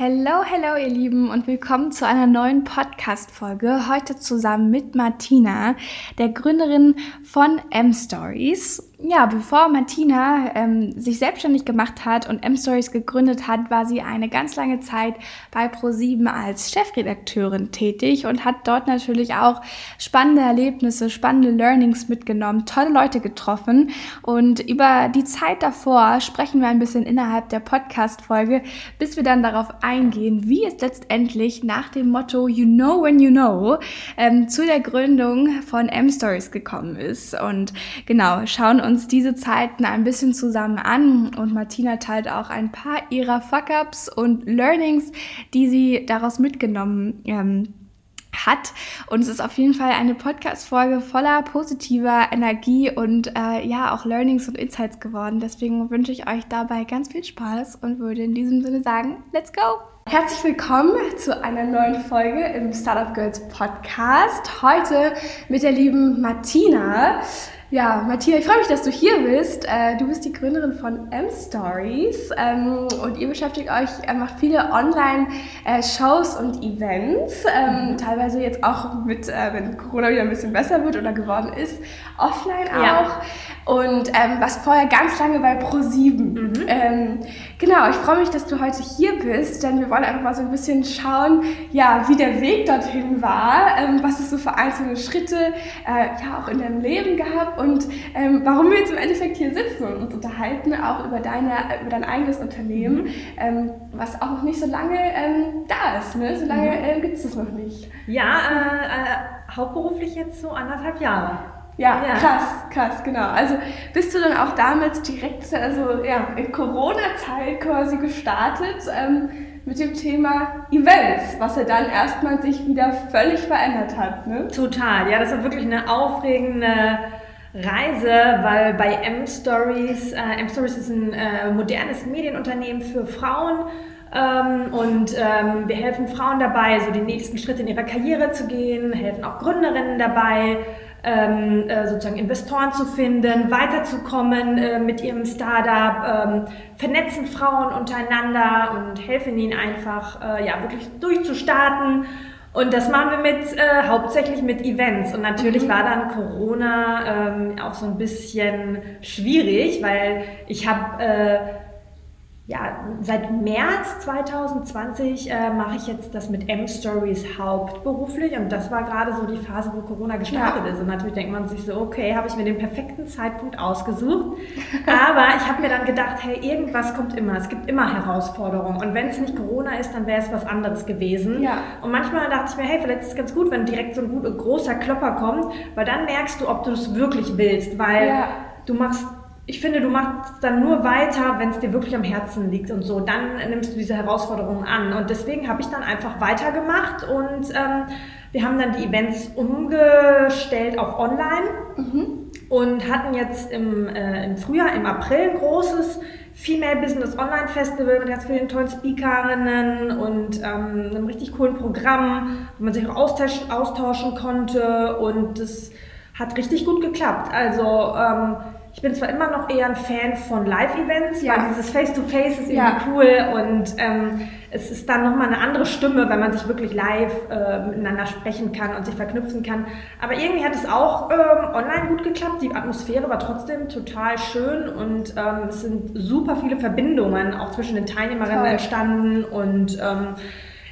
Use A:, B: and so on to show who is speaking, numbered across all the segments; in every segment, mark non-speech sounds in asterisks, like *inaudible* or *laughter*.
A: Hello, hello, ihr Lieben und willkommen zu einer neuen Podcast-Folge. Heute zusammen mit Martina, der Gründerin von M-Stories. Ja, bevor Martina ähm, sich selbstständig gemacht hat und M-Stories gegründet hat, war sie eine ganz lange Zeit bei ProSieben als Chefredakteurin tätig und hat dort natürlich auch spannende Erlebnisse, spannende Learnings mitgenommen, tolle Leute getroffen. Und über die Zeit davor sprechen wir ein bisschen innerhalb der Podcast-Folge, bis wir dann darauf eingehen, wie es letztendlich nach dem Motto You know when you know ähm, zu der Gründung von M-Stories gekommen ist. Und genau, schauen uns diese Zeiten ein bisschen zusammen an und Martina teilt auch ein paar ihrer Fuck-Ups und Learnings, die sie daraus mitgenommen ähm, hat. Und es ist auf jeden Fall eine Podcast-Folge voller positiver Energie und äh, ja, auch Learnings und Insights geworden. Deswegen wünsche ich euch dabei ganz viel Spaß und würde in diesem Sinne sagen, let's go! Herzlich willkommen zu einer neuen Folge im Startup Girls Podcast. Heute mit der lieben Martina. Ja, Matthias, ich freue mich, dass du hier bist. Äh, du bist die Gründerin von M-Stories ähm, und ihr beschäftigt euch, macht viele Online-Shows und Events, ähm, mhm. teilweise jetzt auch mit, äh, wenn Corona wieder ein bisschen besser wird oder geworden ist, offline auch. Ja. Und ähm, was vorher ganz lange bei Pro7. Mhm. Genau, ich freue mich, dass du heute hier bist, denn wir wollen einfach mal so ein bisschen schauen, ja, wie der Weg dorthin war, was es so für einzelne Schritte äh, ja auch in deinem Leben gab und ähm, warum wir jetzt im Endeffekt hier sitzen und uns unterhalten, auch über, deine, über dein eigenes Unternehmen, mhm. ähm, was auch noch nicht so lange ähm, da ist. Ne? So lange mhm. äh, gibt es das noch nicht.
B: Ja, äh, äh, hauptberuflich jetzt so anderthalb Jahre.
A: Ja, ja, krass, krass, genau. Also bist du dann auch damals direkt, also ja, in Corona-Zeit quasi gestartet ähm, mit dem Thema Events, was ja dann erstmal sich wieder völlig verändert hat, ne?
B: Total, ja, das war wirklich eine aufregende Reise, weil bei M-Stories, äh, M-Stories ist ein äh, modernes Medienunternehmen für Frauen, ähm, und ähm, wir helfen Frauen dabei, so die nächsten Schritte in ihrer Karriere zu gehen, helfen auch Gründerinnen dabei, ähm, äh, sozusagen Investoren zu finden, weiterzukommen äh, mit ihrem Startup, ähm, vernetzen Frauen untereinander und helfen ihnen einfach, äh, ja, wirklich durchzustarten. Und das machen wir mit, äh, hauptsächlich mit Events. Und natürlich mhm. war dann Corona ähm, auch so ein bisschen schwierig, weil ich habe äh, ja, seit März 2020 äh, mache ich jetzt das mit M-Stories hauptberuflich und das war gerade so die Phase, wo Corona gestartet ja. ist. Und natürlich denkt man sich so, okay, habe ich mir den perfekten Zeitpunkt ausgesucht. Aber ich habe mir dann gedacht, hey, irgendwas kommt immer. Es gibt immer Herausforderungen. Und wenn es nicht Corona ist, dann wäre es was anderes gewesen. Ja. Und manchmal dachte ich mir, hey, vielleicht ist es ganz gut, wenn direkt so ein gut, großer Klopper kommt, weil dann merkst du, ob du es wirklich willst. Weil ja. du machst ich finde, du machst dann nur weiter, wenn es dir wirklich am Herzen liegt und so. Dann nimmst du diese Herausforderungen an. Und deswegen habe ich dann einfach weitergemacht und ähm, wir haben dann die Events umgestellt auf Online mhm. und hatten jetzt im, äh, im Frühjahr, im April ein großes Female Business Online Festival mit ganz vielen tollen Speakerinnen und ähm, einem richtig coolen Programm, wo man sich auch austauschen, austauschen konnte und das hat richtig gut geklappt. Also ähm, ich bin zwar immer noch eher ein Fan von Live-Events, ja. weil dieses Face-to-Face ist ja. irgendwie cool und ähm, es ist dann nochmal eine andere Stimme, wenn man sich wirklich live äh, miteinander sprechen kann und sich verknüpfen kann. Aber irgendwie hat es auch ähm, online gut geklappt. Die Atmosphäre war trotzdem total schön und ähm, es sind super viele Verbindungen auch zwischen den Teilnehmerinnen Toll. entstanden und ähm,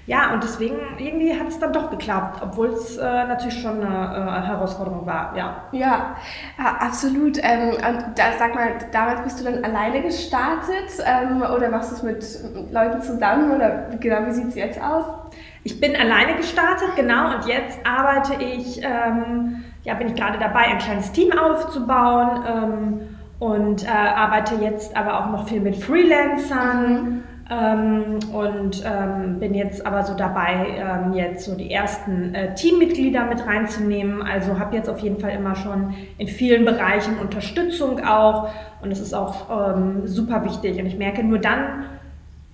B: ja, und deswegen irgendwie hat es dann doch geklappt, obwohl es äh, natürlich schon eine äh, Herausforderung war, ja.
A: Ja, absolut. Ähm, und da, sag mal, damals bist du dann alleine gestartet ähm, oder machst du es mit Leuten zusammen oder genau, wie sieht es jetzt aus?
B: Ich bin alleine gestartet, genau, und jetzt arbeite ich, ähm, ja, bin ich gerade dabei, ein kleines Team aufzubauen ähm, und äh, arbeite jetzt aber auch noch viel mit Freelancern. Mhm ähm, und ähm, bin jetzt aber so dabei, ähm, jetzt so die ersten äh, Teammitglieder mit reinzunehmen. Also habe jetzt auf jeden Fall immer schon in vielen Bereichen Unterstützung auch und es ist auch ähm, super wichtig. Und ich merke, nur dann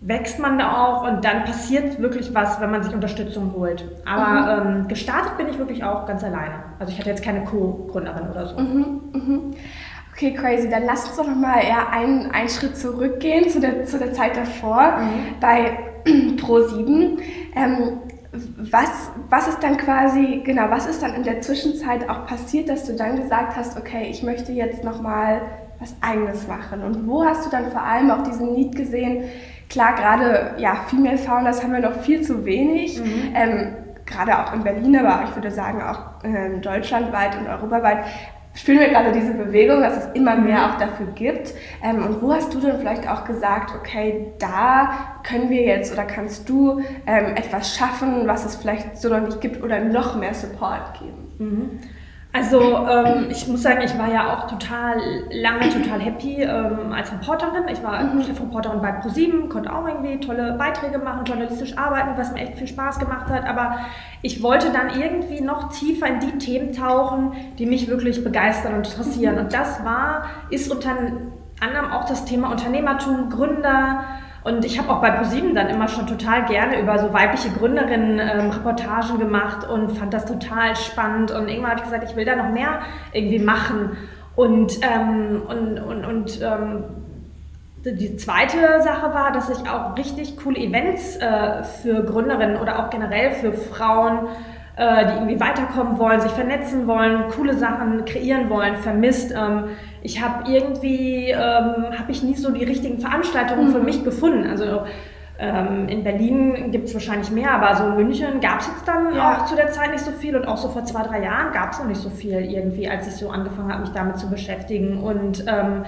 B: wächst man da auch und dann passiert wirklich was, wenn man sich Unterstützung holt. Aber mhm. Ähm, gestartet bin ich wirklich auch ganz alleine. Also ich hatte jetzt keine Co-Gründerin oder so. Mhm,
A: mhm. Okay, crazy. Dann lass uns doch nochmal eher einen, einen Schritt zurückgehen zu der, zu der Zeit davor. Mhm. Bei *clears throat* Pro7. Ähm, was, was ist dann quasi, genau, was ist dann in der Zwischenzeit auch passiert, dass du dann gesagt hast, okay, ich möchte jetzt nochmal was Eigenes machen? Und wo hast du dann vor allem auch diesen Need gesehen? Klar, gerade ja, Female Founders haben wir noch viel zu wenig. Mhm. Ähm, gerade auch in Berlin, aber ich würde sagen auch äh, deutschlandweit und europaweit spüren wir gerade diese Bewegung, dass es immer mehr auch dafür gibt. Ähm, und wo hast du denn vielleicht auch gesagt, okay, da können wir jetzt oder kannst du ähm, etwas schaffen, was es vielleicht so noch nicht gibt oder noch mehr Support geben?
B: Mhm. Also ähm, ich muss sagen, ich war ja auch total lange total happy ähm, als Reporterin. Ich war mhm. Chefreporterin bei ProSieben, konnte auch irgendwie tolle Beiträge machen, journalistisch arbeiten, was mir echt viel Spaß gemacht hat. Aber ich wollte dann irgendwie noch tiefer in die Themen tauchen, die mich wirklich begeistern und interessieren. Und das war, ist unter anderem auch das Thema Unternehmertum, Gründer, und ich habe auch bei ProSieben dann immer schon total gerne über so weibliche Gründerinnen ähm, Reportagen gemacht und fand das total spannend. Und irgendwann habe ich gesagt, ich will da noch mehr irgendwie machen. Und, ähm, und, und, und ähm, die zweite Sache war, dass ich auch richtig coole Events äh, für Gründerinnen oder auch generell für Frauen äh, die irgendwie weiterkommen wollen, sich vernetzen wollen, coole Sachen kreieren wollen, vermisst. Ähm, ich habe irgendwie, ähm, habe ich nie so die richtigen Veranstaltungen mhm. für mich gefunden. Also ähm, in Berlin gibt es wahrscheinlich mehr, aber so in München gab es jetzt dann ja. auch zu der Zeit nicht so viel und auch so vor zwei, drei Jahren gab es noch nicht so viel irgendwie, als ich so angefangen habe, mich damit zu beschäftigen. Und ähm,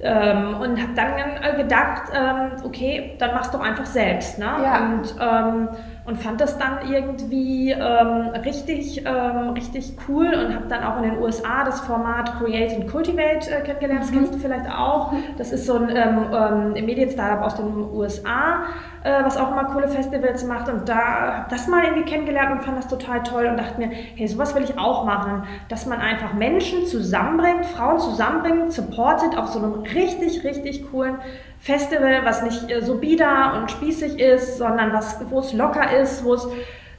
B: ähm, und habe dann äh, gedacht, ähm, okay, dann mach's doch einfach selbst. Ne? Ja. Und ähm, und fand das dann irgendwie ähm, richtig, ähm, richtig cool und habe dann auch in den USA das Format Create and Cultivate äh, kennengelernt. Das mhm. kennst du vielleicht auch. Das ist so ein ähm, ähm Medien-Startup aus den USA, äh, was auch immer coole Festivals macht. Und da habe das mal irgendwie kennengelernt und fand das total toll und dachte mir, hey, sowas will ich auch machen, dass man einfach Menschen zusammenbringt, Frauen zusammenbringt, supportet auf so einem richtig, richtig coolen Festival, was nicht äh, so bieder und spießig ist, sondern was, wo es locker ist, wo es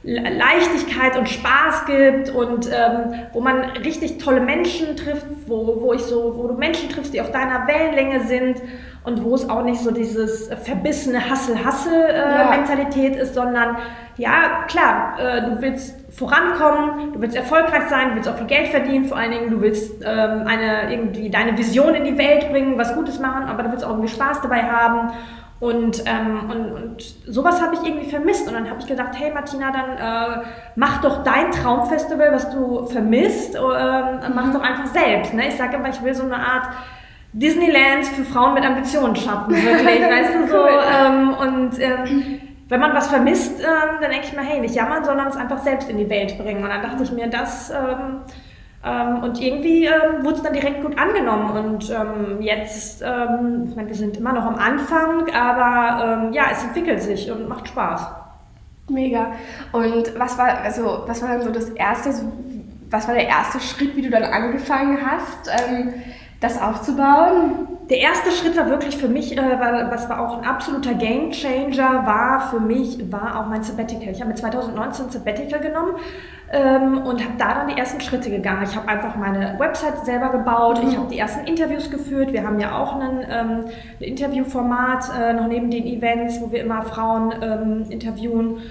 B: Leichtigkeit und Spaß gibt und ähm, wo man richtig tolle Menschen trifft, wo, wo ich so, wo du Menschen triffst, die auf deiner Wellenlänge sind und wo es auch nicht so dieses verbissene Hassel-Hassel-Mentalität äh, ja. ist, sondern ja, klar, äh, du willst vorankommen, du willst erfolgreich sein, du willst auch viel Geld verdienen, vor allen Dingen, du willst ähm, eine, irgendwie deine Vision in die Welt bringen, was Gutes machen, aber du willst auch irgendwie Spaß dabei haben. Und, ähm, und, und sowas habe ich irgendwie vermisst. Und dann habe ich gedacht, hey Martina, dann äh, mach doch dein Traumfestival, was du vermisst, äh, mach mhm. doch einfach selbst. Ne? Ich sage immer, ich will so eine Art Disneyland für Frauen mit Ambitionen schaffen, *laughs* wirklich, weißt du so. Ähm, und ähm, wenn man was vermisst, ähm, dann denke ich mir, hey, nicht jammern, sondern es einfach selbst in die Welt bringen. Und dann dachte ich mir, das ähm, ähm, und irgendwie ähm, wurde es dann direkt gut angenommen. Und ähm, jetzt, ähm, ich meine, wir sind immer noch am Anfang, aber ja, es entwickelt sich und macht Spaß.
A: Mega. Und was war, also, was war dann so das erste, was war der erste Schritt, wie du dann angefangen hast? das aufzubauen?
B: Der erste Schritt war wirklich für mich, äh, was war auch ein absoluter Game Changer, war für mich, war auch mein Sabbatical. Ich habe mir 2019 Sabbatical genommen ähm, und habe da dann die ersten Schritte gegangen. Ich habe einfach meine Website selber gebaut, mhm. ich habe die ersten Interviews geführt. Wir haben ja auch einen, ähm, ein Interviewformat äh, noch neben den Events, wo wir immer Frauen ähm, interviewen.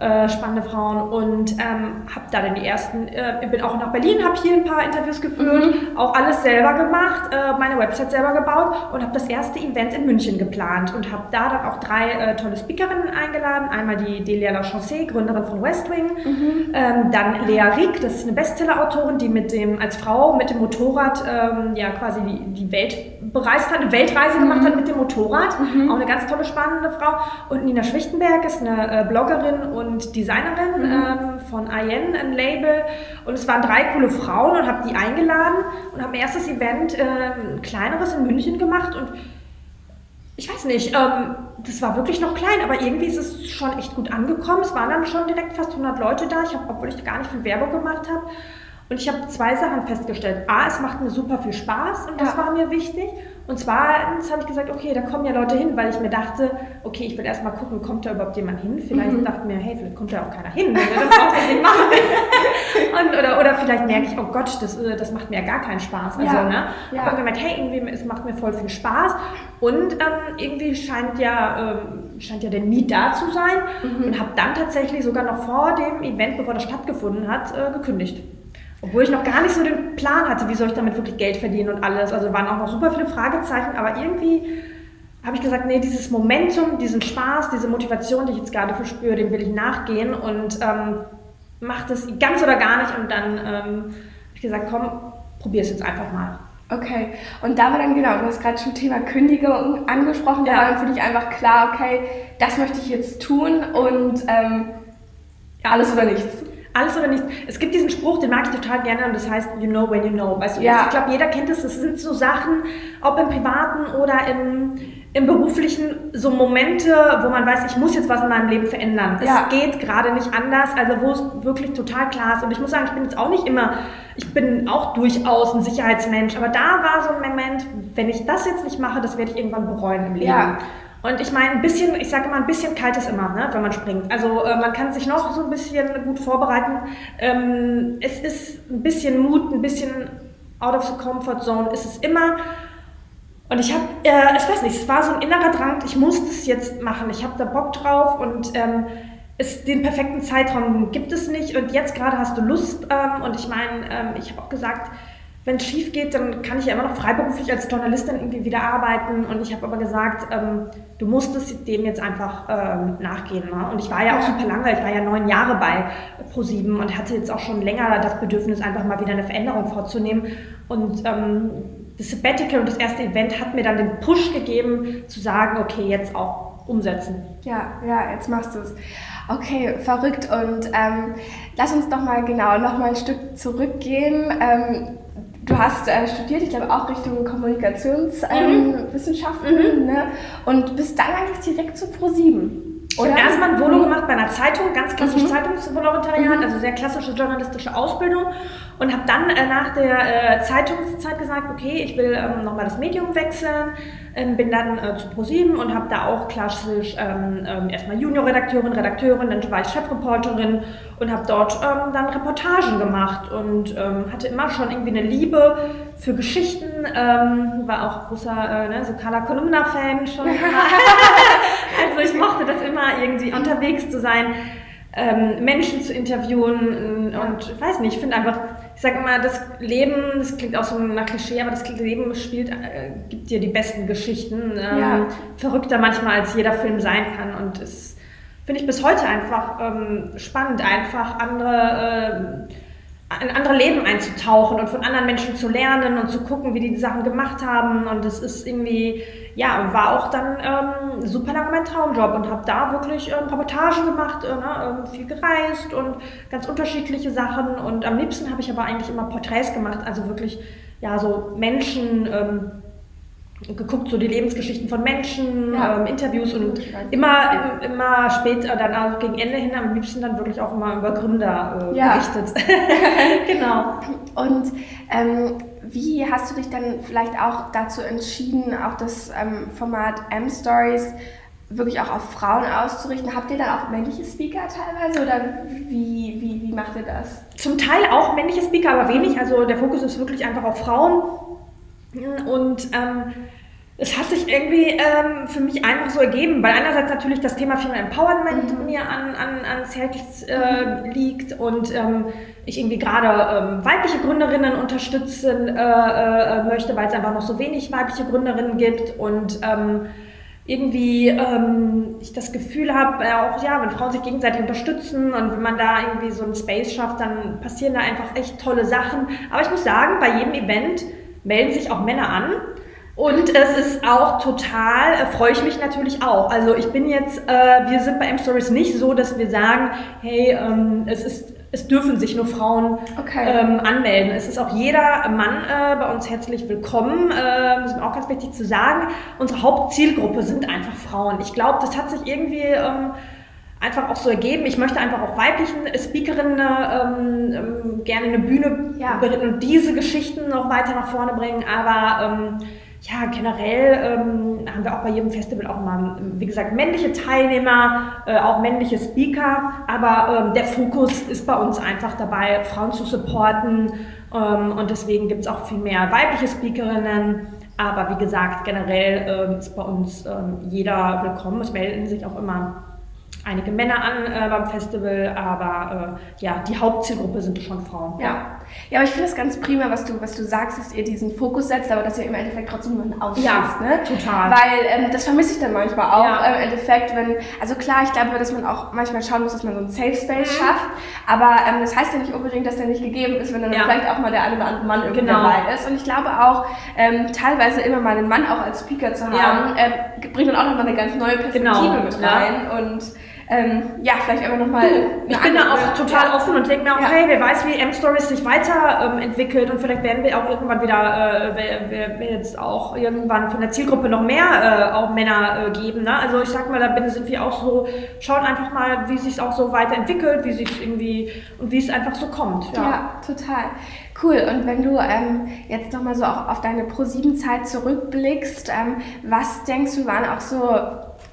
B: Äh, spannende Frauen und ähm, habe da dann die ersten, äh, bin auch nach Berlin, habe hier ein paar Interviews geführt, mhm. auch alles selber gemacht, äh, meine Website selber gebaut und habe das erste Event in München geplant und habe da dann auch drei äh, tolle Speakerinnen eingeladen. Einmal die Delia Lachance, Gründerin von Westwing, mhm. ähm, dann Lea Rieck, das ist eine Bestseller-Autorin, die mit dem, als Frau mit dem Motorrad ähm, ja quasi die, die Welt bereist hat, eine Weltreise mhm. gemacht hat mit dem Motorrad, mhm. auch eine ganz tolle, spannende Frau. Und Nina Schwichtenberg ist eine äh, Bloggerin und Designerin mhm. ähm, von Ayen, ein Label. Und es waren drei coole Frauen und habe die eingeladen und habe mein erstes Event, äh, ein kleineres in München gemacht. Und ich weiß nicht, ähm, das war wirklich noch klein, aber irgendwie ist es schon echt gut angekommen. Es waren dann schon direkt fast 100 Leute da, ich hab, obwohl ich gar nicht viel Werbung gemacht habe. Und ich habe zwei Sachen festgestellt. A, es macht mir super viel Spaß und das ja. war mir wichtig. Und zweitens habe ich gesagt, okay, da kommen ja Leute hin, weil ich mir dachte, okay, ich will erstmal gucken, kommt da überhaupt jemand hin? Vielleicht mhm. dachte mir, hey, vielleicht kommt da auch keiner hin. *laughs* Und, oder, oder vielleicht merke ich, oh Gott, das, äh, das macht mir ja gar keinen Spaß. Also, ja. ne? Ja. Aber gemerkt, hey, irgendwie, es macht mir voll viel Spaß. Und ähm, irgendwie scheint ja ähm, scheint ja der Need da zu sein mhm. und habe dann tatsächlich sogar noch vor dem Event, bevor das stattgefunden hat, äh, gekündigt. Obwohl ich noch gar nicht so den Plan hatte, wie soll ich damit wirklich Geld verdienen und alles. Also waren auch noch super viele Fragezeichen, aber irgendwie habe ich gesagt, nee, dieses Momentum, diesen Spaß, diese Motivation, die ich jetzt gerade verspüre, dem will ich nachgehen und ähm, mache das ganz oder gar nicht. Und dann ähm, habe ich gesagt, komm, probier es jetzt einfach mal.
A: Okay, und da war dann genau, du hast gerade schon Thema Kündigung angesprochen, da ja. war dann für dich einfach klar, okay, das möchte ich jetzt tun und ähm, alles oder nichts.
B: Alles oder nichts. Es gibt diesen Spruch, den mag ich total gerne und das heißt, you know when you know. Weißt du, ja. ich glaube, jeder kennt es. Das sind so Sachen, ob im Privaten oder im, im Beruflichen, so Momente, wo man weiß, ich muss jetzt was in meinem Leben verändern. Ja. Es geht gerade nicht anders, also wo es wirklich total klar ist. Und ich muss sagen, ich bin jetzt auch nicht immer, ich bin auch durchaus ein Sicherheitsmensch, aber da war so ein Moment, wenn ich das jetzt nicht mache, das werde ich irgendwann bereuen im Leben. Ja. Und ich meine, ein bisschen, ich sage immer, ein bisschen kalt ist immer, ne, wenn man springt. Also äh, man kann sich noch so ein bisschen gut vorbereiten. Ähm, es ist ein bisschen Mut, ein bisschen out of the comfort zone ist es immer. Und ich habe, äh, ich weiß nicht, es war so ein innerer Drang, ich muss das jetzt machen. Ich habe da Bock drauf und ähm, es, den perfekten Zeitraum gibt es nicht. Und jetzt gerade hast du Lust. Ähm, und ich meine, ähm, ich habe auch gesagt, wenn es schief geht, dann kann ich ja immer noch freiberuflich als Journalistin irgendwie wieder arbeiten. Und ich habe aber gesagt, ähm, du musstest dem jetzt einfach ähm, nachgehen. Ne? Und ich war ja auch super lange, ich war ja neun Jahre bei ProSieben und hatte jetzt auch schon länger das Bedürfnis, einfach mal wieder eine Veränderung vorzunehmen. Und ähm, das Sabbatical und das erste Event hat mir dann den Push gegeben, zu sagen, okay, jetzt auch umsetzen.
A: Ja, ja, jetzt machst du es. Okay, verrückt. Und ähm, lass uns doch mal genau noch mal ein Stück zurückgehen. Du hast äh, studiert, ich glaube auch Richtung Kommunikationswissenschaften mhm. ähm, mhm. ne? und bist dann eigentlich direkt zu Pro7.
B: Ich habe erstmal ein Volo gemacht bei einer Zeitung, ganz klassisch mhm. Zeitungsvolontariat, mhm. also sehr klassische journalistische Ausbildung und habe dann äh, nach der äh, Zeitungszeit gesagt, okay, ich will ähm, nochmal das Medium wechseln, ähm, bin dann äh, zu ProSieben und habe da auch klassisch ähm, ähm erstmal Juniorredakteurin, Redakteurin, dann war ich Chefreporterin und habe dort ähm, dann Reportagen gemacht und ähm, hatte immer schon irgendwie eine Liebe für Geschichten, war auch großer äh, ne, so Carla Kolumna-Fan schon. *laughs* also ich mochte das immer irgendwie unterwegs zu sein ähm, Menschen zu interviewen und, und ich weiß nicht, ich finde einfach, ich sage immer, das Leben, das klingt auch so nach Klischee, aber das Leben spielt, äh, gibt dir die besten Geschichten. Ähm, ja. Verrückter manchmal, als jeder Film sein kann und es finde ich bis heute einfach ähm, spannend, einfach andere, äh, in andere Leben einzutauchen und von anderen Menschen zu lernen und zu gucken, wie die, die Sachen gemacht haben und es ist irgendwie ja, war auch dann ähm, super lange mein Traumjob und habe da wirklich ähm, Reportagen gemacht, äh, ne, ähm, viel gereist und ganz unterschiedliche Sachen. Und am liebsten habe ich aber eigentlich immer Porträts gemacht, also wirklich ja so Menschen ähm, geguckt, so die Lebensgeschichten von Menschen, ja. ähm, Interviews und immer, immer später, dann auch gegen Ende hin, am liebsten dann wirklich auch immer über Gründer äh, ja. berichtet. *laughs* *laughs*
A: genau. Und ähm, wie hast du dich dann vielleicht auch dazu entschieden, auch das ähm, Format M-Stories wirklich auch auf Frauen auszurichten? Habt ihr dann auch männliche Speaker teilweise oder wie, wie, wie macht ihr das?
B: Zum Teil auch männliche Speaker, aber wenig. Also der Fokus ist wirklich einfach auf Frauen. Und ähm, es hat sich irgendwie ähm, für mich einfach so ergeben, weil einerseits natürlich das Thema Female Empowerment mhm. mir an, an, ans Herz äh, liegt und ähm, ich irgendwie gerade ähm, weibliche Gründerinnen unterstützen äh, äh, möchte, weil es einfach noch so wenig weibliche Gründerinnen gibt und ähm, irgendwie ähm, ich das Gefühl habe, äh, auch ja, wenn Frauen sich gegenseitig unterstützen und wenn man da irgendwie so einen Space schafft, dann passieren da einfach echt tolle Sachen. Aber ich muss sagen, bei jedem Event melden sich auch Männer an und es ist auch total, äh, freue ich mich natürlich auch. Also ich bin jetzt, äh, wir sind bei M-Stories nicht so, dass wir sagen, hey, ähm, es ist, es dürfen sich nur Frauen okay. ähm, anmelden. Es ist auch jeder Mann äh, bei uns herzlich willkommen. Äh, das ist mir auch ganz wichtig zu sagen. Unsere Hauptzielgruppe sind einfach Frauen. Ich glaube, das hat sich irgendwie ähm, einfach auch so ergeben. Ich möchte einfach auch weiblichen Speakerinnen ähm, ähm, gerne eine Bühne ja. und diese Geschichten noch weiter nach vorne bringen. Aber ähm, ja, generell ähm, haben wir auch bei jedem Festival auch mal, wie gesagt, männliche Teilnehmer, äh, auch männliche Speaker, aber ähm, der Fokus ist bei uns einfach dabei, Frauen zu supporten ähm, und deswegen gibt es auch viel mehr weibliche Speakerinnen. aber wie gesagt, generell ähm, ist bei uns ähm, jeder willkommen. Es melden sich auch immer einige Männer an äh, beim Festival, aber äh, ja, die Hauptzielgruppe sind schon Frauen.
A: Ja, ja, aber ich finde es ganz prima, was du, was du sagst, dass ihr diesen Fokus setzt, aber dass ihr im Endeffekt trotzdem jemanden ausschließt.
B: Ja,
A: ne?
B: total.
A: Weil ähm, das vermisse ich dann manchmal auch
B: Ja.
A: äh, im Endeffekt, wenn, also klar, ich glaube, dass man auch manchmal schauen muss, dass man so einen Safe Space
B: Mhm.
A: schafft, aber ähm, das heißt ja nicht unbedingt, dass der nicht gegeben ist, wenn dann
B: Ja.
A: vielleicht auch mal der eine oder andere Mann irgendwie
B: Genau.
A: dabei ist. Und ich glaube auch, ähm, teilweise immer mal einen Mann auch als Speaker zu
B: Ja.
A: haben, ähm, bringt dann auch nochmal eine ganz neue Perspektive
B: Genau,
A: mit
B: ja.
A: rein und ähm, ja, vielleicht einfach nochmal.
B: Ich bin da auch total offen und denke mir auch,
A: Ja.
B: hey, wer weiß, wie M-Stories sich weiterentwickelt ähm, und vielleicht werden wir auch irgendwann wieder, äh, wer, wer, wer jetzt auch irgendwann von der Zielgruppe noch mehr äh, auch Männer äh, geben. Ne? Also ich sag mal, da bin, sind wir auch so, schauen einfach mal, wie sich auch so weiterentwickelt, wie sich irgendwie und wie es einfach so kommt.
A: Ja. total. Cool. Und wenn du ähm, jetzt nochmal so auch auf deine Pro-7-Zeit zurückblickst, ähm, was denkst du waren auch so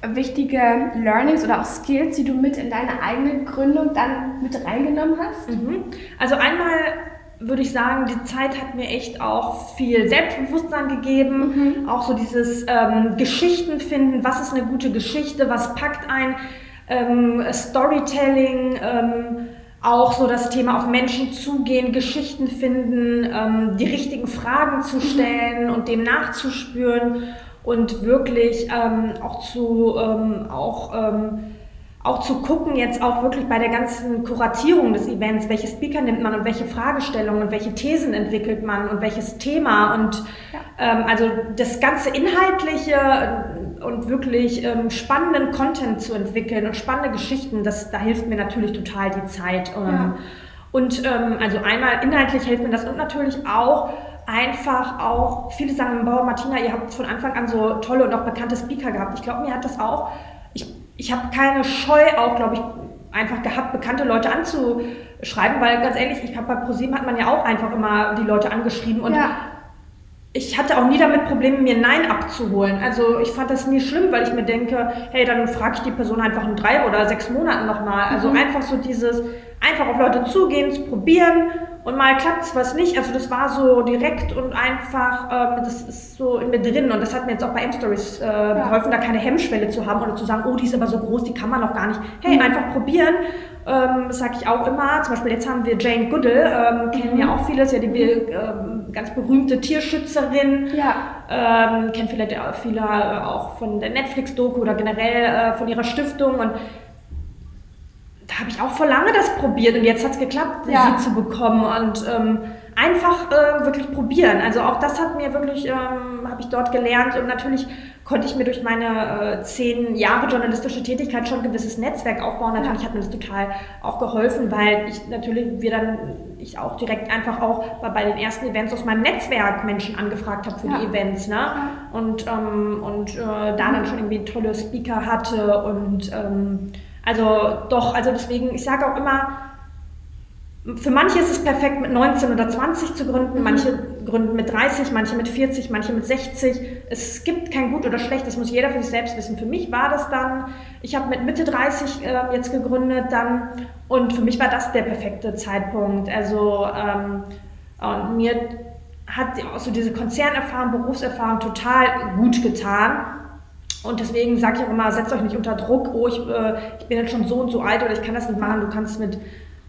A: wichtige Learnings oder auch Skills, die du mit in deine eigene Gründung dann mit reingenommen hast?
B: Mhm. Also einmal würde ich sagen, die Zeit hat mir echt auch viel Selbstbewusstsein gegeben. Auch so dieses ähm, Geschichten finden, was ist eine gute Geschichte, was packt ein ähm, Storytelling, ähm, auch so das Thema auf Menschen zugehen, Geschichten finden, ähm, die richtigen Fragen zu stellen und dem nachzuspüren und wirklich ähm, auch zu ähm, auch ähm, auch zu gucken, jetzt auch wirklich bei der ganzen Kuratierung des Events, welche Speaker nimmt man und welche Fragestellungen und welche Thesen entwickelt man und welches Thema und ähm, also das ganze Inhaltliche und wirklich ähm, spannenden Content zu entwickeln und spannende Geschichten, das, da hilft mir natürlich total die Zeit. Ähm,
A: Ja.
B: Und ähm, also einmal inhaltlich hilft mir das und natürlich auch einfach auch, viele sagen, Bauer Martina, ihr habt von Anfang an so tolle und auch bekannte Speaker gehabt. Ich glaube, mir hat das auch, ich, ich habe keine Scheu auch, glaube ich, einfach gehabt, bekannte Leute anzuschreiben, weil ganz ehrlich, ich habe bei ProSieben hat man ja auch einfach immer die Leute angeschrieben und
A: ja.
B: ich hatte auch nie damit Probleme, mir Nein abzuholen. Also ich fand das nie schlimm, weil ich mir denke, hey, dann frage ich die Person einfach in drei oder sechs Monaten nochmal. Also
A: Mhm.
B: einfach so dieses, einfach auf Leute zugehen, es probieren und mal klappt's was nicht. Also das war so direkt und einfach, ähm, das ist so in mir drin und das hat mir jetzt auch bei M-Stories äh, geholfen, da keine Hemmschwelle zu haben oder zu sagen, oh, die ist aber so groß, die kann man noch gar nicht. Hey,
A: Mhm.
B: einfach probieren. Ähm, das sage ich auch immer. Zum Beispiel jetzt haben wir Jane Goodall, ähm, kennen
A: Mhm.
B: ja auch viele, ist ja die ähm, ganz berühmte Tierschützerin.
A: Ja.
B: Ähm, kennt vielleicht auch viele äh, auch von der Netflix-Doku oder generell äh, von ihrer Stiftung. Und da habe ich auch vor lange das probiert und jetzt hat es geklappt,
A: Ja.
B: sie zu bekommen. Und ähm, einfach äh, wirklich probieren. Also auch das hat mir wirklich, ähm, habe ich dort gelernt und natürlich konnte ich mir durch meine äh, zehn Jahre journalistische Tätigkeit schon ein gewisses Netzwerk aufbauen. Natürlich hat mir das total auch geholfen, weil ich natürlich, wir dann, ich auch direkt einfach auch bei, bei den ersten Events aus meinem Netzwerk Menschen angefragt habe für
A: Ja.
B: die Events, ne? Und, ähm, und äh, da dann schon irgendwie tolle Speaker hatte und ähm, also doch, also deswegen, ich sage auch immer, für manche ist es perfekt, mit 19 oder 20 zu gründen,
A: Mhm.
B: manche gründen mit 30, manche mit 40, manche mit 60. Es gibt kein Gut oder Schlecht, das muss jeder für sich selbst wissen. Für mich war das dann, ich habe mit Mitte 30 äh, jetzt gegründet dann und für mich war das der perfekte Zeitpunkt. Also ähm, und mir hat auch so diese Konzernerfahrung, Berufserfahrung total gut getan. Und deswegen sage ich auch immer, setzt euch nicht unter Druck, oh, ich, äh, ich bin jetzt schon so und so alt oder ich kann das nicht machen. Du kannst mit,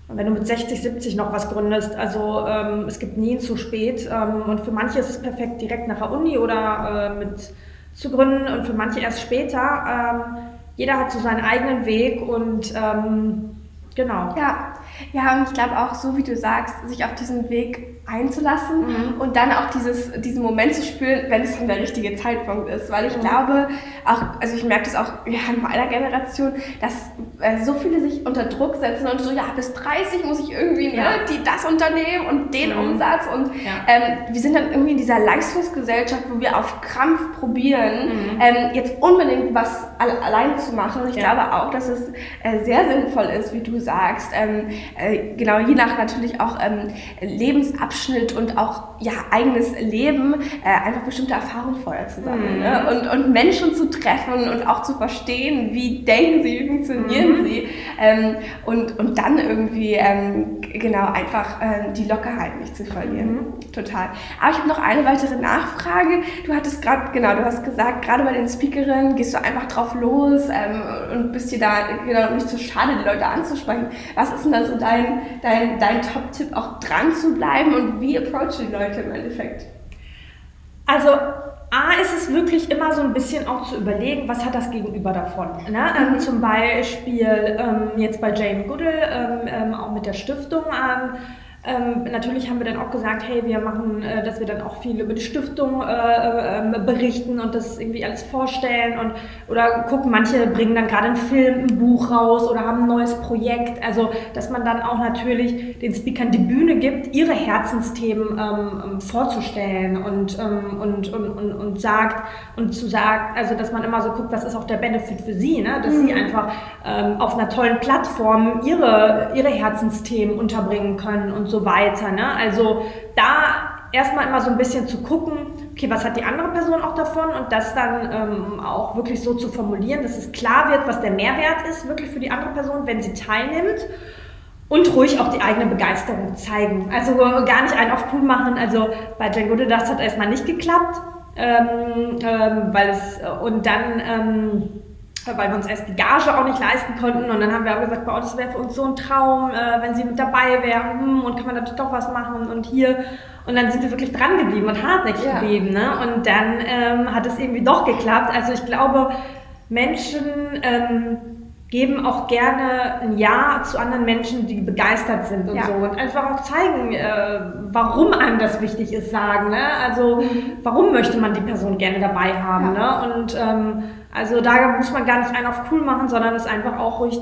B: wenn du mit 60, 70 noch was gründest, also ähm, es gibt nie zu spät. Ähm, und für manche ist es perfekt, direkt nach der Uni oder äh, mit zu gründen und für manche erst später. Ähm, jeder hat so seinen eigenen Weg und ähm, genau.
A: Ja, ja, und ich glaube auch, so wie du sagst, sich auf diesen Weg einzulassen
B: Mhm.
A: und dann auch dieses, diesen Moment zu spüren, wenn es dann der richtige Zeitpunkt ist. Weil ich
B: Mhm.
A: glaube, auch, also ich merke das auch ja, in meiner Generation, dass äh, so viele sich unter Druck setzen und so, ja, bis 30 muss ich irgendwie ne,
B: Ja.
A: die, das Unternehmen und den
B: Mhm.
A: Umsatz. Und
B: Ja.
A: ähm, wir sind dann irgendwie in dieser Leistungsgesellschaft, wo wir auf Krampf probieren,
B: Mhm.
A: ähm, jetzt unbedingt was alle, alleine zu machen. Und ich glaube auch, dass es äh, sehr sinnvoll ist, wie du sagst, ähm, äh, genau, je nach natürlich auch ähm, Lebensabschnitt und auch ja, eigenes Leben, äh, einfach bestimmte Erfahrungen vorher zu sammeln. Mhm. Ne? Und, und Menschen zu treffen und auch zu verstehen, wie denken sie, wie funktionieren mhm. sie. Ähm, und, und dann irgendwie, ähm, genau, einfach äh, die Lockerheit nicht zu verlieren. Mhm. Total. Aber ich habe noch eine weitere Nachfrage. Du hattest gerade, genau, du hast gesagt, gerade bei den Speakerinnen gehst du einfach drauf los ähm, und bist dir da genau nicht so schade, die Leute anzusprechen. Was ist denn da so dein, dein, dein Top-Tipp, auch dran zu bleiben und wie approach die Leute im Endeffekt?
B: Also A ist es wirklich immer so ein bisschen auch zu überlegen, was hat das Gegenüber davon. Ne? Ähm, zum Beispiel ähm, jetzt bei Jane Goodall, ähm, ähm auch mit der Stiftung, ähm, natürlich haben wir dann auch gesagt, hey, wir machen, äh, dass wir dann auch viel über die Stiftung äh, äh, berichten und das irgendwie alles vorstellen und oder gucken, manche bringen dann gerade einen Film, ein Buch raus oder haben ein neues Projekt. Also, dass man dann auch natürlich den Speakern die Bühne gibt, ihre Herzensthemen ähm, ähm vorzustellen und, ähm, und, und, und, und sagt und zu sagen, also dass man immer so guckt, was ist auch der Benefit für sie, ne? dass mhm. sie einfach ähm, auf einer tollen Plattform ihre, ihre Herzensthemen unterbringen können und so weiter. Ne? Also da erstmal immer so ein bisschen zu gucken, okay, was hat die andere Person auch davon und das dann ähm, auch wirklich so zu formulieren, dass es klar wird, was der Mehrwert ist, wirklich für die andere Person, wenn sie teilnimmt. Und ruhig auch die eigene Begeisterung zeigen. Also gar nicht einen auf cool machen. Also bei Django das hat erstmal nicht geklappt. Ähm, ähm, weil es, und dann ähm, weil wir uns erst die Gage auch nicht leisten konnten. Und dann haben wir auch gesagt, oh, das wäre für uns so ein Traum, äh, wenn sie mit dabei wären. Hm, und kann man natürlich doch was machen und hier. Und dann sind wir wirklich dran geblieben und hartnäckig ja. geblieben. Ne? Und dann ähm, hat es irgendwie doch geklappt. Also ich glaube, Menschen ähm, geben auch gerne ein Ja zu anderen Menschen, die begeistert sind und ja. so. Und einfach auch zeigen, äh, warum einem das wichtig ist, sagen. Ne? Also mhm. warum möchte man die Person gerne dabei haben. Ja. Ne? Und ähm, also da muss man gar nicht einen auf cool machen, sondern es einfach auch ruhig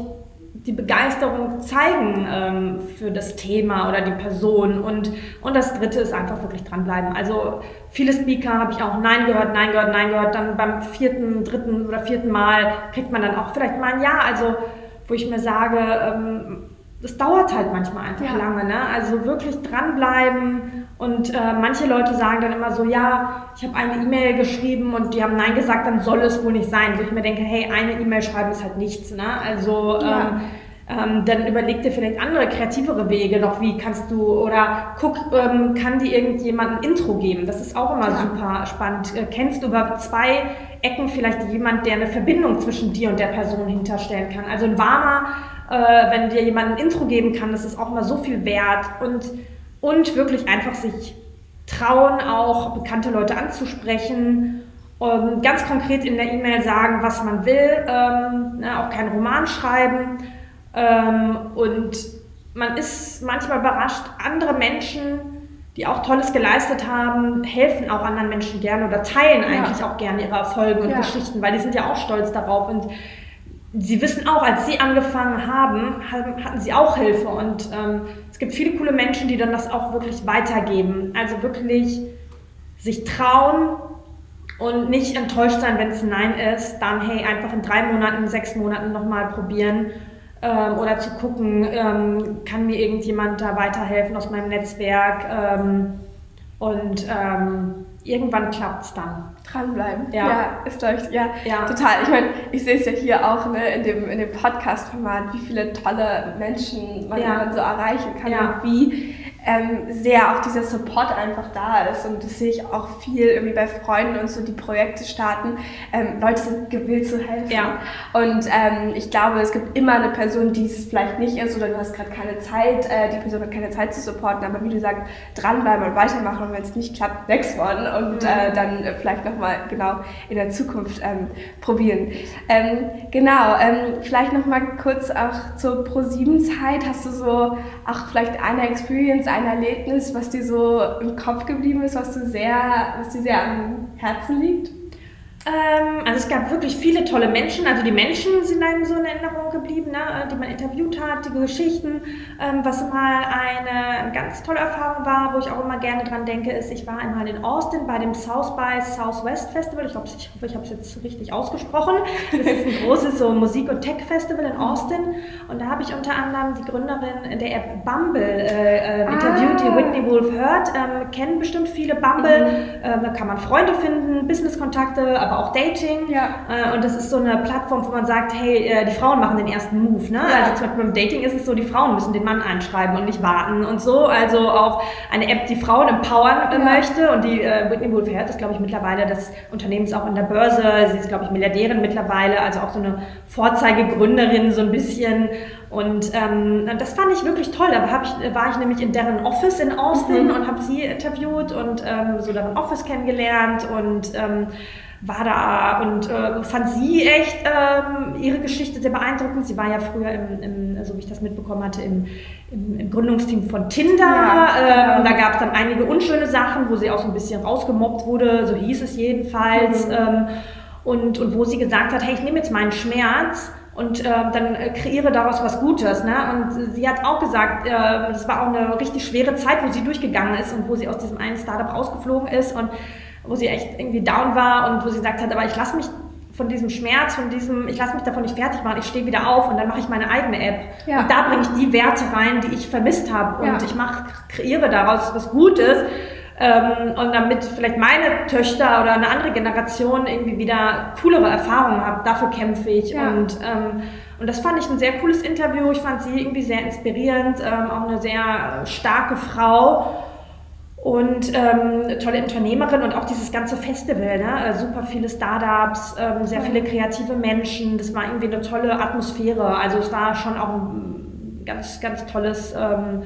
B: die Begeisterung zeigen ähm, für das Thema oder die Person. Und, und das Dritte ist einfach wirklich dranbleiben. Also viele Speaker habe ich auch Nein gehört, Nein gehört, Nein gehört. Dann beim vierten, dritten oder vierten Mal kriegt man dann auch vielleicht mal ein Ja. Also wo ich mir sage, ähm, das dauert halt manchmal einfach ja. lange. Ne? Also wirklich dranbleiben. Und äh, manche Leute sagen dann immer so, ja, ich habe eine E-Mail geschrieben und die haben Nein gesagt, dann soll es wohl nicht sein. Wo ich mir denke, hey, eine E-Mail schreiben ist halt nichts. Ne? Also ja. ähm, ähm, dann überleg dir vielleicht andere kreativere Wege noch, wie kannst du, oder guck, ähm, kann dir irgendjemand ein Intro geben? Das ist auch immer ja. super spannend. Äh, kennst du über zwei Ecken vielleicht jemand, der eine Verbindung zwischen dir und der Person hinterstellen kann? Also ein warmer äh, wenn dir jemand ein Intro geben kann, das ist auch immer so viel wert und, und wirklich einfach sich trauen, auch bekannte Leute anzusprechen und ganz konkret in der E-Mail sagen, was man will, ähm, ne, auch keinen Roman schreiben ähm, und man ist manchmal überrascht, andere Menschen, die auch Tolles geleistet haben, helfen auch anderen Menschen gerne oder teilen eigentlich ja. auch gerne ihre Erfolge und ja. Geschichten, weil die sind ja auch stolz darauf und Sie wissen auch, als Sie angefangen haben, hatten Sie auch Hilfe und ähm, gibt viele coole Menschen, die dann das auch wirklich weitergeben. Also wirklich sich trauen und nicht enttäuscht sein, wenn es ein Nein ist. Dann hey, einfach in drei Monaten, sechs Monaten nochmal probieren ähm, oder zu gucken, ähm, kann mir irgendjemand da weiterhelfen aus meinem Netzwerk ähm, und ähm, irgendwann klappt es dann.
A: Dranbleiben. Ja, ja ist euch, ja, ja, total. Ich meine, ich sehe es ja hier auch ne, in dem, in dem Podcast-Format, wie viele tolle Menschen man, ja. man so erreichen kann und wie ähm, sehr auch dieser Support einfach da ist. Und das sehe ich auch viel irgendwie bei Freunden und so, die Projekte starten. Ähm, Leute sind gewillt zu helfen. Ja. Und ähm, ich glaube, es gibt immer eine Person, die es vielleicht nicht ist oder du hast gerade keine Zeit, äh, die Person hat keine Zeit zu supporten, aber wie du sagst, dranbleiben und weitermachen und wenn es nicht klappt, next one und mhm. äh, dann äh, vielleicht nochmal genau in der Zukunft ähm, probieren. Ähm, genau, ähm, vielleicht nochmal kurz auch zur Pro-7-Zeit. Hast du so auch vielleicht eine Experience, ein Erlebnis, was dir so im Kopf geblieben ist, was, du sehr, was dir sehr am Herzen liegt?
B: Ähm, also es gab wirklich viele tolle Menschen. Also die Menschen sind einem so in Erinnerung geblieben, ne, die man interviewt hat, die Geschichten. Ähm, was mal eine ganz tolle Erfahrung war, wo ich auch immer gerne dran denke, ist, ich war einmal in Austin bei dem South by Southwest Festival. Ich, glaub, ich hoffe, ich habe es jetzt richtig ausgesprochen. Das ist ein großes so Musik- und Tech-Festival in Austin. Und da habe ich unter anderem die Gründerin der App Bumble äh, äh, interviewt, ah. die Whitney Wolf hört. Ähm, kennen bestimmt viele Bumble. Mhm. Ähm, da kann man Freunde finden, Business-Kontakte, aber auch Dating. Ja. Äh, und das ist so eine Plattform, wo man sagt, hey, äh, die Frauen machen den ersten Move. Ne? Ja. Also zum Beispiel beim Dating ist es so, die Frauen müssen den Mann anschreiben und nicht warten und so. Also auch eine App, die Frauen empowern ja. möchte. Und die äh, Whitney Wolf Herd ist, glaube ich, mittlerweile das Unternehmen ist auch in der Börse. Sie ist, glaube ich, Milliardärin mittlerweile, also auch so eine Vorzeigegründerin so ein bisschen. Und ähm, das fand ich wirklich toll. Da ich, war ich nämlich in deren Office in Austin mhm. und habe sie interviewt und ähm, so deren Office kennengelernt und ähm, war da und äh, fand sie echt ähm, ihre Geschichte sehr beeindruckend. Sie war ja früher, im, im, so wie ich das mitbekommen hatte, im, im, Gründungsteam von Tinder. Ja, ähm, genau. Da gab es dann einige unschöne Sachen, wo sie auch so ein bisschen rausgemobbt wurde, so hieß es jedenfalls. Mhm. Ähm, und, und wo sie gesagt hat, hey, ich nehme jetzt meinen Schmerz und äh, dann äh, kreiere daraus was Gutes. Ne? Und sie hat auch gesagt, äh, das war auch eine richtig schwere Zeit, wo sie durchgegangen ist und wo sie aus diesem einen Startup rausgeflogen ist und wo sie echt irgendwie down war und wo sie gesagt hat, aber ich lasse mich von diesem Schmerz, von diesem, ich lasse mich davon nicht fertig machen, ich stehe wieder auf und dann mache ich meine eigene App. Ja. Und da bringe ich die Werte rein, die ich vermisst habe. Und ja. ich mache, kreiere daraus was Gutes. Ähm, und damit vielleicht meine Töchter oder eine andere Generation irgendwie wieder coolere Erfahrungen haben, dafür kämpfe ich. Ja. Und, ähm, und das fand ich ein sehr cooles Interview. Ich fand sie irgendwie sehr inspirierend, ähm, auch eine sehr starke Frau und ähm, tolle Unternehmerin und auch dieses ganze Festival, ne? Äh, super viele Startups, ähm, sehr viele kreative Menschen. Das war irgendwie eine tolle Atmosphäre. Also es war schon auch ein ganz, ganz tolles ähm,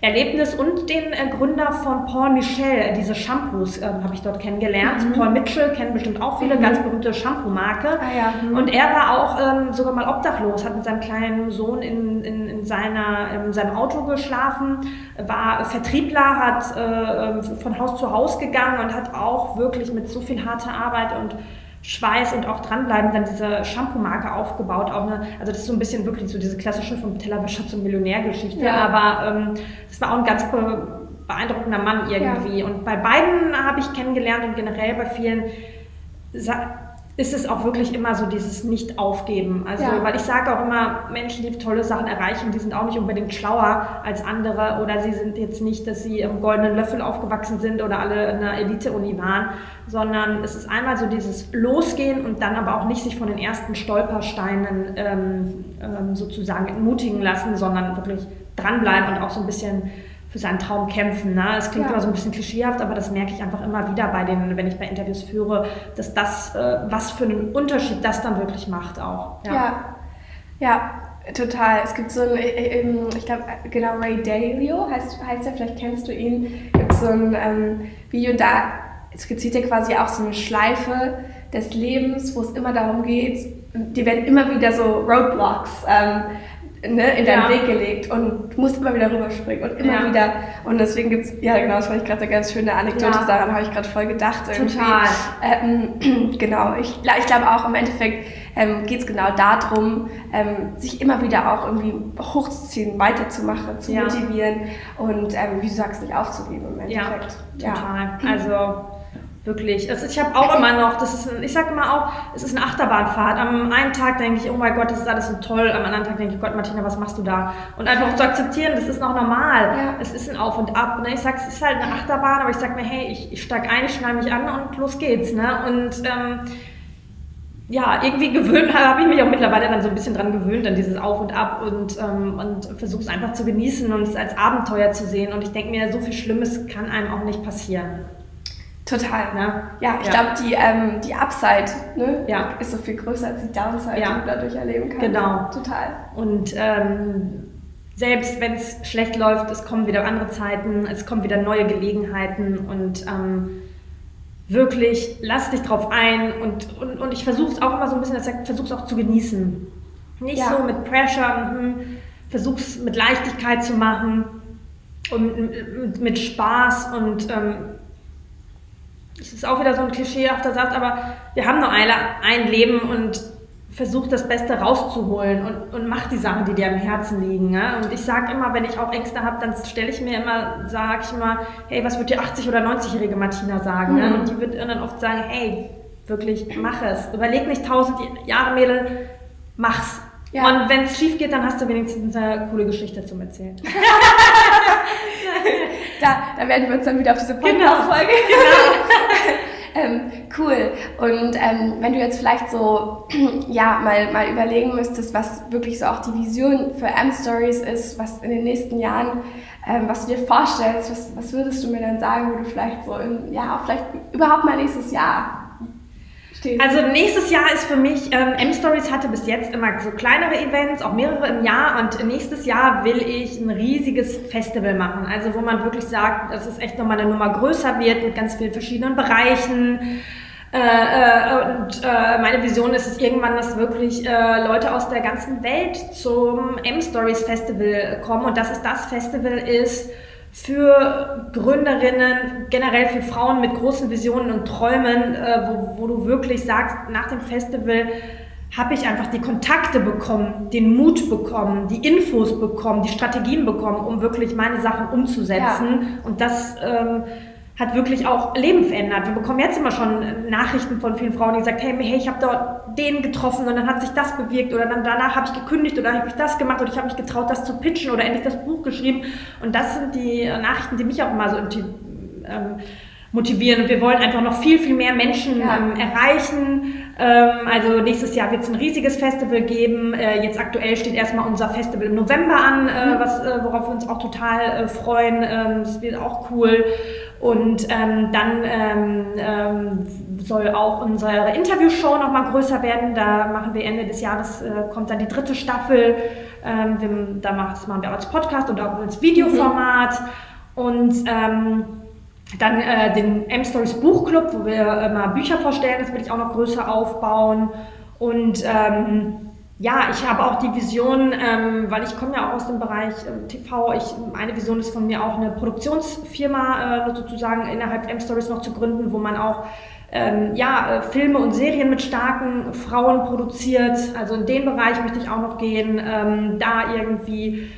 B: Erlebnis und den äh, Gründer von Paul Michel, diese Shampoos äh, habe ich dort kennengelernt. Mhm. Paul Mitchell kennen bestimmt auch viele, mhm. ganz berühmte Shampoo-Marke. Ah, ja. mhm. Und er war auch ähm, sogar mal obdachlos, hat mit seinem kleinen Sohn in, in, in, seiner, in seinem Auto geschlafen, war Vertriebler, hat äh, ähm, von Haus zu Haus gegangen und hat auch wirklich mit so viel harter Arbeit und Schweiß und auch dranbleiben dann diese Shampoo-Marke aufgebaut. Auch eine, also das ist so ein bisschen wirklich so diese klassische vom Tellerwäscher zum Millionär-Geschichte. Ja. Aber ähm, das war auch ein ganz beeindruckender Mann irgendwie. Ja. Und bei beiden habe ich kennengelernt und generell bei vielen ist es auch wirklich immer so dieses Nicht-Aufgeben. Also, ja. weil ich sage auch immer, Menschen, die tolle Sachen erreichen, die sind auch nicht unbedingt schlauer als andere oder sie sind jetzt nicht, dass sie im goldenen Löffel aufgewachsen sind oder alle in einer Elite-Uni waren, sondern es ist einmal so dieses Losgehen und dann aber auch nicht sich von den ersten Stolpersteinen ähm, ähm, sozusagen entmutigen lassen, sondern wirklich dranbleiben und auch so ein bisschen für seinen Traum kämpfen. Ne? Es klingt ja. immer so ein bisschen klischeehaft, aber das merke ich einfach immer wieder bei den, wenn ich bei Interviews führe, dass das, äh, was für einen Unterschied das dann wirklich macht auch.
A: Ja, ja, ja total. Es gibt so ein, äh, äh, ich glaube, genau, Ray Dalio heißt, heißt er, vielleicht kennst du ihn, gibt so ein ähm, Video, da skizziert er quasi auch so eine Schleife des Lebens, wo es immer darum geht, die werden immer wieder so Roadblocks ähm, ne, in deinen ja. Weg gelegt und du musst immer wieder rüberspringen und immer ja. wieder. Und deswegen gibt es, ja genau, das fand ich gerade eine ganz schöne Anekdote, ja. daran habe ich gerade voll gedacht. Irgendwie. Total. Ähm, *clears throat* genau, ich, ich glaube auch im Endeffekt ähm, geht es genau darum, ähm, sich immer wieder auch irgendwie hochzuziehen, weiterzumachen, zu motivieren und ähm, wie du sagst, nicht aufzugeben im Endeffekt.
B: Ja, total. *clears throat* Also Wirklich. Also ich habe auch immer noch, das ist ich sage immer auch, es ist eine Achterbahnfahrt. Am einen Tag denke ich, oh mein Gott, das ist alles so toll. Am anderen Tag denke ich, Gott, Martina, was machst du da? Und einfach zu akzeptieren, das ist noch normal. Ja. Es ist ein Auf und Ab. Ne? Ich sage, es ist halt eine Achterbahn, aber ich sage mir, hey, ich, ich steige ein, ich schnall mich an und los geht's. Ne? Und ähm, ja, irgendwie gewöhnt, *laughs* habe ich mich auch mittlerweile dann so ein bisschen dran gewöhnt, an dieses Auf und Ab und, ähm, und versuche es einfach zu genießen und es als Abenteuer zu sehen. Und ich denke mir, so viel Schlimmes kann einem auch nicht passieren.
A: Total, ne? Ja, ich ja. glaube, die, ähm, die Upside ne, ja. ist so viel größer als die Downside, ja. die du dadurch erleben kannst.
B: Genau. Total. Und ähm, selbst wenn es schlecht läuft, es kommen wieder andere Zeiten, es kommen wieder neue Gelegenheiten und ähm, wirklich lass dich drauf ein und, und, und ich versuche es auch immer so ein bisschen, dass ich versuche es auch zu genießen. Nicht so mit Pressure, hm, versuch es mit Leichtigkeit zu machen und mit, mit Spaß und ähm, es ist auch wieder so ein klischeehafter Satz, aber wir haben nur eine, ein Leben und versuch das Beste rauszuholen und, und mach die Sachen, die dir am Herzen liegen. Ja? Und ich sage immer, wenn ich auch Ängste habe, dann stelle ich mir immer, sage ich immer, hey, was wird die 80- oder 90-jährige Martina sagen? Mhm. Ja? Und die wird dann oft sagen, hey, wirklich, mach es. Überleg nicht tausend Jahre, Mädel, mach's. Ja. Und wenn es schief geht, dann hast du wenigstens eine coole Geschichte zum Erzählen. *laughs*
A: da, da werden wir uns dann wieder auf diese Podcast-Folge. Genau. genau. *laughs* ähm, cool. Und ähm, wenn du jetzt vielleicht so, *clears throat* ja, mal, mal überlegen müsstest, was wirklich so auch die Vision für M-Stories ist, was in den nächsten Jahren, ähm, was du dir vorstellst, was, was würdest du mir dann sagen, wo du vielleicht so, in, ja, vielleicht überhaupt mal nächstes Jahr
B: Steht. Also nächstes Jahr ist für mich, ähm, M-Stories hatte bis jetzt immer so kleinere Events, auch mehrere im Jahr und nächstes Jahr will ich ein riesiges Festival machen. Also wo man wirklich sagt, dass es echt nochmal eine Nummer größer wird mit ganz vielen verschiedenen Bereichen. Äh, äh, und äh, meine Vision ist es irgendwann, dass wirklich äh, Leute aus der ganzen Welt zum M-Stories Festival kommen und dass es das Festival ist, für Gründerinnen, generell für Frauen mit großen Visionen und Träumen, äh, wo, wo du wirklich sagst, nach dem Festival habe ich einfach die Kontakte bekommen, den Mut bekommen, die Infos bekommen, die Strategien bekommen, um wirklich meine Sachen umzusetzen. Ja. Und das ähm, hat wirklich auch Leben verändert. Wir bekommen jetzt immer schon Nachrichten von vielen Frauen, die sagen, hey, hey ich habe dort den getroffen und dann hat sich das bewirkt oder dann danach habe ich gekündigt oder habe ich das gemacht oder ich habe mich getraut, das zu pitchen oder endlich das Buch geschrieben. Und das sind die Nachrichten, die mich auch immer so ähm, motivieren. Und wir wollen einfach noch viel, viel mehr Menschen ja. ähm, erreichen. Ähm, also nächstes Jahr wird es ein riesiges Festival geben. Äh, jetzt aktuell steht erstmal unser Festival im November an, äh, mhm. was, äh, worauf wir uns auch total äh, freuen. Ähm, das wird auch cool. Und ähm, dann ähm, ähm, soll auch unsere Interviewshow noch mal größer werden. Da machen wir Ende des Jahres, äh, kommt dann die dritte Staffel. Ähm, wir, da macht, machen wir auch als Podcast und auch als Videoformat. Mhm. Und ähm, dann äh, den M-Stories Buchclub, wo wir immer Bücher vorstellen. Das will ich auch noch größer aufbauen. Und ähm, ja, ich habe auch die Vision, ähm, weil ich komme ja auch aus dem Bereich ähm, TV. Ich, eine Vision ist von mir auch eine Produktionsfirma äh, sozusagen innerhalb M-Stories noch zu gründen, wo man auch ähm, ja, äh, Filme und Serien mit starken Frauen produziert. Also in den Bereich möchte ich auch noch gehen, ähm, da irgendwie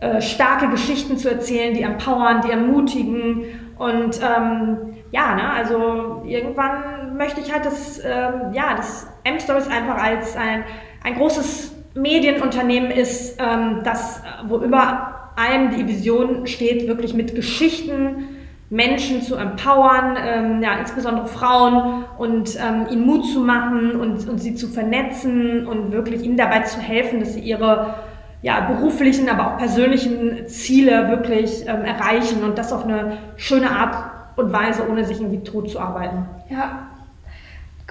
B: äh, starke Geschichten zu erzählen, die empowern, die ermutigen. Und ähm, ja, ne, also irgendwann möchte ich halt das, ähm, ja, das M-Stories einfach als ein ein großes Medienunternehmen ist, ähm, das, wo über allem die Vision steht, wirklich mit Geschichten Menschen zu empowern, ähm, ja, insbesondere Frauen und ähm, ihnen Mut zu machen und, und sie zu vernetzen und wirklich ihnen dabei zu helfen, dass sie ihre ja, beruflichen, aber auch persönlichen Ziele wirklich ähm, erreichen und das auf eine schöne Art und Weise, ohne sich irgendwie tot zu arbeiten.
A: Ja,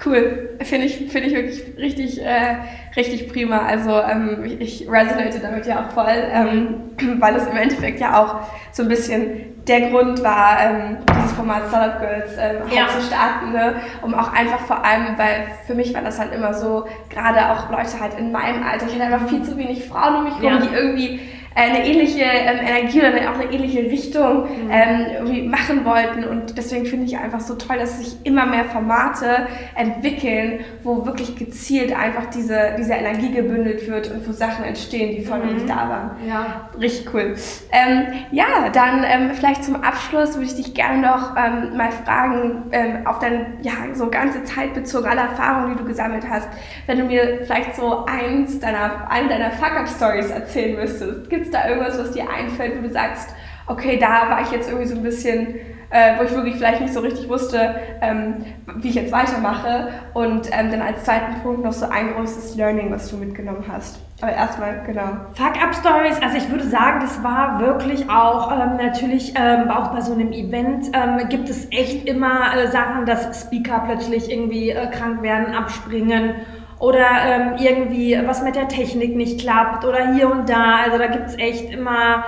A: Cool, finde ich, find ich wirklich richtig, äh, richtig prima. Also ähm, ich, resonate damit ja auch voll, ähm, *clears throat* weil es im Endeffekt ja auch so ein bisschen der Grund war, ähm, dieses Format Startup Girls ähm, halt ja. zu starten, ne? um auch einfach vor allem, weil für mich war das halt immer so, gerade auch Leute halt in meinem Alter, ich hatte einfach viel zu wenig Frauen um mich herum, ja. die irgendwie eine ähnliche ähm, Energie oder auch eine ähnliche Richtung mhm. ähm, irgendwie machen wollten. Und deswegen finde ich einfach so toll, dass sich immer mehr Formate entwickeln, wo wirklich gezielt einfach diese, diese Energie gebündelt wird und wo Sachen entstehen, die vorher mhm. nicht da waren. Ja. Richtig cool. Ähm, ja, dann ähm, vielleicht zum Abschluss würde ich dich gerne noch ähm, mal fragen, ähm, auf deine ja, so ganze Zeit bezogen, alle Erfahrungen, die du gesammelt hast, wenn du mir vielleicht so eins deiner, eine deiner Fuck-Up-Stories erzählen müsstest. Gibt es da irgendwas, was dir einfällt, wo du sagst, okay, da war ich jetzt irgendwie so ein bisschen, äh, wo ich wirklich vielleicht nicht so richtig wusste, ähm, wie ich jetzt weitermache. Und ähm, dann als zweiten Punkt noch so ein großes Learning, was du mitgenommen hast. Aber erstmal, genau.
B: Fuck-Up-Stories, also ich würde sagen, das war wirklich auch ähm, natürlich, ähm, auch bei so einem Event ähm, gibt es echt immer äh, Sachen, dass Speaker plötzlich irgendwie äh, krank werden, abspringen oder ähm, irgendwie was mit der Technik nicht klappt oder hier und da. Also da gibt es echt immer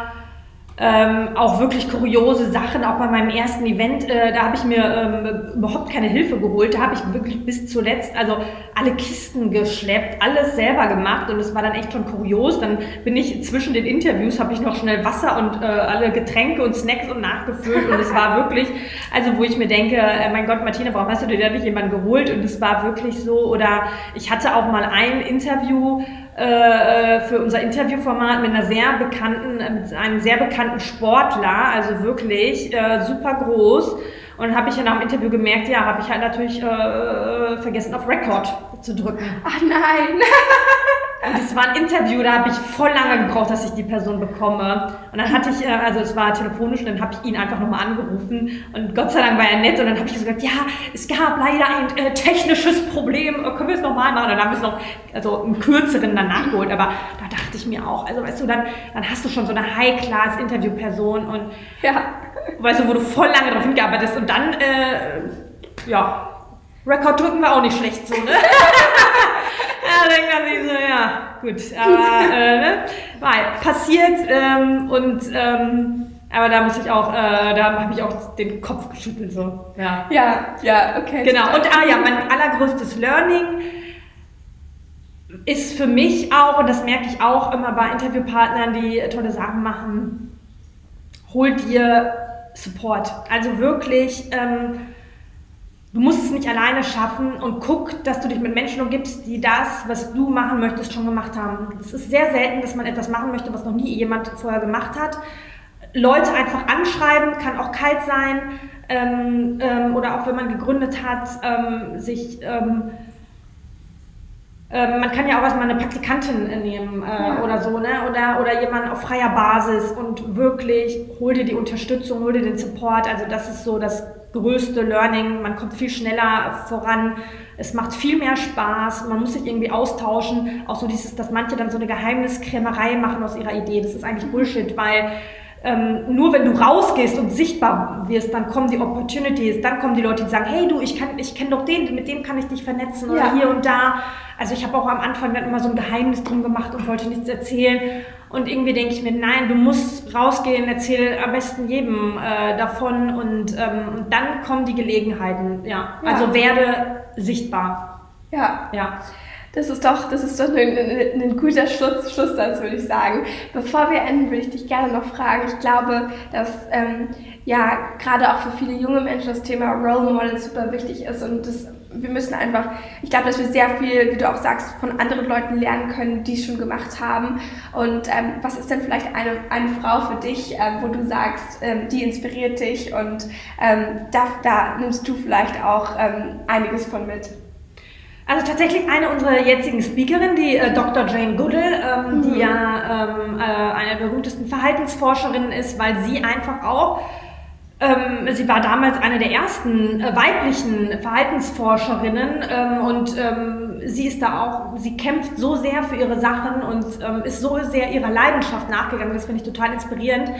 B: ähm, auch wirklich kuriose Sachen, auch bei meinem ersten Event, äh, da habe ich mir ähm, überhaupt keine Hilfe geholt. Da habe ich wirklich bis zuletzt, also alle Kisten geschleppt, alles selber gemacht und es war dann echt schon kurios. Dann bin ich zwischen den Interviews, habe ich noch schnell Wasser und äh, alle Getränke und Snacks und nachgefüllt und es war wirklich, also wo ich mir denke, äh, mein Gott, Martina, warum hast du dir da nicht jemanden geholt? Und es war wirklich so, oder ich hatte auch mal ein Interview, äh, für unser Interviewformat mit einer sehr bekannten, äh, mit einem sehr bekannten Sportler, also wirklich äh, super groß. Und habe ich ja nach dem Interview gemerkt, ja, habe ich halt natürlich äh, vergessen, auf Record zu drücken.
A: Ach nein! *laughs*
B: Und es war ein Interview, da habe ich voll lange gebraucht, dass ich die Person bekomme. Und dann hatte ich, äh, also es war telefonisch, und dann habe ich ihn einfach nochmal angerufen. Und Gott sei Dank war er nett. Und dann habe ich gesagt, ja, es gab leider ein äh, technisches Problem. Äh, können wir es nochmal machen? Und dann haben wir es noch, also im kürzeren dann nachgeholt. Aber da dachte ich mir auch, also weißt du, dann, dann hast du schon so eine High-Class-Interviewperson und ja, weißt du, wo du voll lange drauf hingearbeitet hast. Und dann, äh, ja, Rekord drücken war auch nicht schlecht so, ne? *laughs* ja, denkt man sich so, ja, gut, aber *laughs* äh, ne? War passiert ähm, und ähm, aber da muss ich auch, äh, da habe ich auch den Kopf geschüttelt so.
A: Ja, ja, ja okay.
B: Genau. Und ah ja, mein allergrößtes Learning ist für mich auch, und das merke ich auch immer bei Interviewpartnern, die tolle Sachen machen, hol dir Support. Also wirklich ähm, Du musst es nicht alleine schaffen und guck, dass du dich mit Menschen umgibst, die das, was du machen möchtest, schon gemacht haben. Es ist sehr selten, dass man etwas machen möchte, was noch nie jemand vorher gemacht hat. Leute einfach anschreiben, kann auch kalt sein ähm, ähm, oder auch wenn man gegründet hat, ähm, sich ähm, man kann ja auch erstmal eine Praktikantin nehmen äh, ja. oder so, ne? Oder, oder jemanden auf freier Basis und wirklich hol dir die Unterstützung, hol dir den Support. Also das ist so das größte Learning. Man kommt viel schneller voran. Es macht viel mehr Spaß. Man muss sich irgendwie austauschen. Auch so dieses, dass manche dann so eine Geheimniskrämerei machen aus ihrer Idee. Das ist eigentlich Bullshit, weil ähm, nur wenn du rausgehst und sichtbar wirst, dann kommen die Opportunities, dann kommen die Leute, die sagen, hey du, ich, ich kenne doch den, mit dem kann ich dich vernetzen oder ja. hier und da. Also ich habe auch am Anfang dann immer so ein Geheimnis drum gemacht und wollte nichts erzählen. Und irgendwie denke ich mir, nein, du musst rausgehen, erzähl am besten jedem äh, davon und, ähm, und dann kommen die Gelegenheiten. Ja. ja. Also werde sichtbar.
A: Ja. Ja. Das ist doch, das ist doch ein, ein, ein guter Schluss, Schlusssatz, würde ich sagen. Bevor wir enden, würde ich dich gerne noch fragen. Ich glaube, dass ähm, ja gerade auch für viele junge Menschen das Thema Role Model super wichtig ist und das, wir müssen einfach, ich glaube, dass wir sehr viel, wie du auch sagst, von anderen Leuten lernen können, die es schon gemacht haben. Und ähm, was ist denn vielleicht eine, eine Frau für dich, ähm, wo du sagst, ähm, die inspiriert dich und ähm, da, da nimmst du vielleicht auch ähm, einiges von mit?
B: Also tatsächlich eine unserer jetzigen Speakerinnen, die äh, Dr. Jane Goodall, ähm, mhm. die ja ähm, äh, eine der berühmtesten Verhaltensforscherinnen ist, weil sie einfach auch, ähm, sie war damals eine der ersten äh, weiblichen Verhaltensforscherinnen ähm, und ähm, sie ist da auch, sie kämpft so sehr für ihre Sachen und ähm, ist so sehr ihrer Leidenschaft nachgegangen, das finde ich total inspirierend,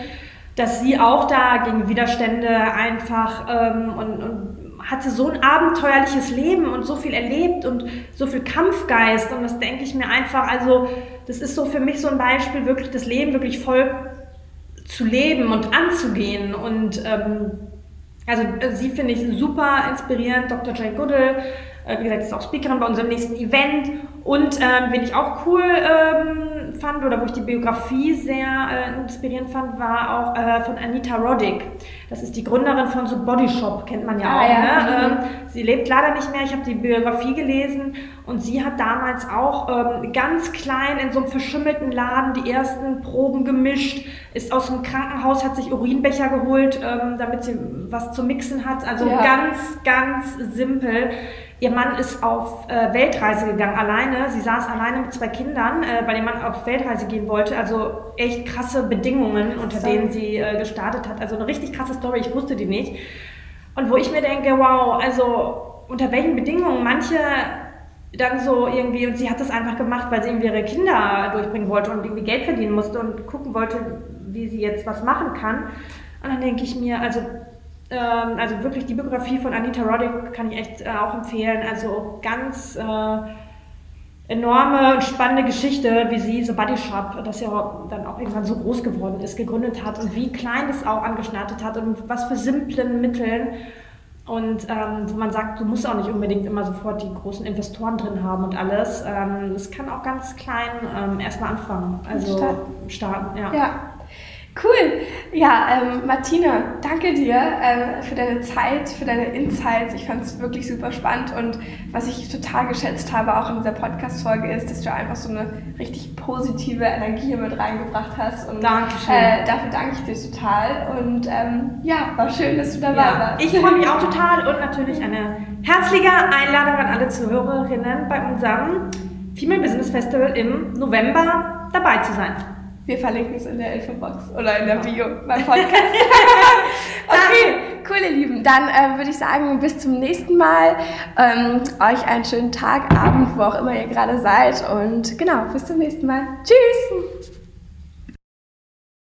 B: dass sie auch da gegen Widerstände einfach und, und hatte so ein abenteuerliches Leben und so viel erlebt und so viel Kampfgeist. Und das denke ich mir einfach, also das ist so für mich so ein Beispiel, wirklich das Leben wirklich voll zu leben und anzugehen. Und ähm, also sie finde ich super inspirierend, Dr. Jane Goodall, äh, wie gesagt, ist auch Speakerin bei unserem nächsten Event. Und ähm, wen ich auch cool ähm, fand oder wo ich die Biografie sehr äh, inspirierend fand, war auch äh, von Anita Roddick. Das ist die Gründerin von so Body Shop, kennt man ja ah, auch. Ja. Ne? Mhm. Ähm, sie lebt leider nicht mehr. Ich habe die Biografie gelesen und sie hat damals auch ähm, ganz klein in so einem verschimmelten Laden die ersten Proben gemischt, ist aus dem Krankenhaus, hat sich Urinbecher geholt, ähm, damit sie was zu mixen hat. Also ja. ganz, ganz simpel. Ihr Mann ist auf äh, Weltreise gegangen, alleine. Sie saß alleine mit zwei Kindern, äh, weil ihr Mann auf Weltreise gehen wollte. Also echt krasse Bedingungen, unter denen sie äh, gestartet hat. Also eine richtig krasse Story, ich wusste die nicht. Und wo ich mir denke, wow, also unter welchen Bedingungen manche dann so irgendwie, und sie hat das einfach gemacht, weil sie irgendwie ihre Kinder durchbringen wollte und irgendwie Geld verdienen musste und gucken wollte, wie sie jetzt was machen kann. Und dann denke ich mir, also ähm, also wirklich die Biografie von Anita Roddick kann ich echt äh, auch empfehlen. Also ganz, äh, enorme und spannende Geschichte, wie sie The Body Shop, das ja dann auch irgendwann so groß geworden ist, gegründet hat und wie klein das auch angestartet hat und was für simplen Mitteln. Und ähm, wo man sagt, du musst auch nicht unbedingt immer sofort die großen Investoren drin haben und alles. Ähm, es kann auch ganz klein ähm, erstmal anfangen. Also starten, starten ja.
A: ja. Cool. Ja, ähm, Martina, danke dir ähm, für deine Zeit, für deine Insights. Ich fand es wirklich super spannend und was ich total geschätzt habe, auch in dieser Podcast-Folge, ist, dass du einfach so eine richtig positive Energie mit reingebracht hast. Und
B: Dankeschön.
A: Äh, dafür danke ich dir total. Und ähm, ja, war schön, dass du dabei
B: ja,
A: warst.
B: Ich freue mich auch total und natürlich eine herzliche Einladung an alle Zuhörerinnen bei unserem Female Business Festival im November dabei zu sein.
A: Wir verlinken es in der Infobox oder in der Bio beim Podcast. *laughs* *laughs* okay, cool, ihr Lieben. Dann äh, würde ich sagen, bis zum nächsten Mal. Ähm, euch einen schönen Tag, Abend, wo auch immer ihr gerade seid. Und genau, bis zum nächsten Mal. Tschüss!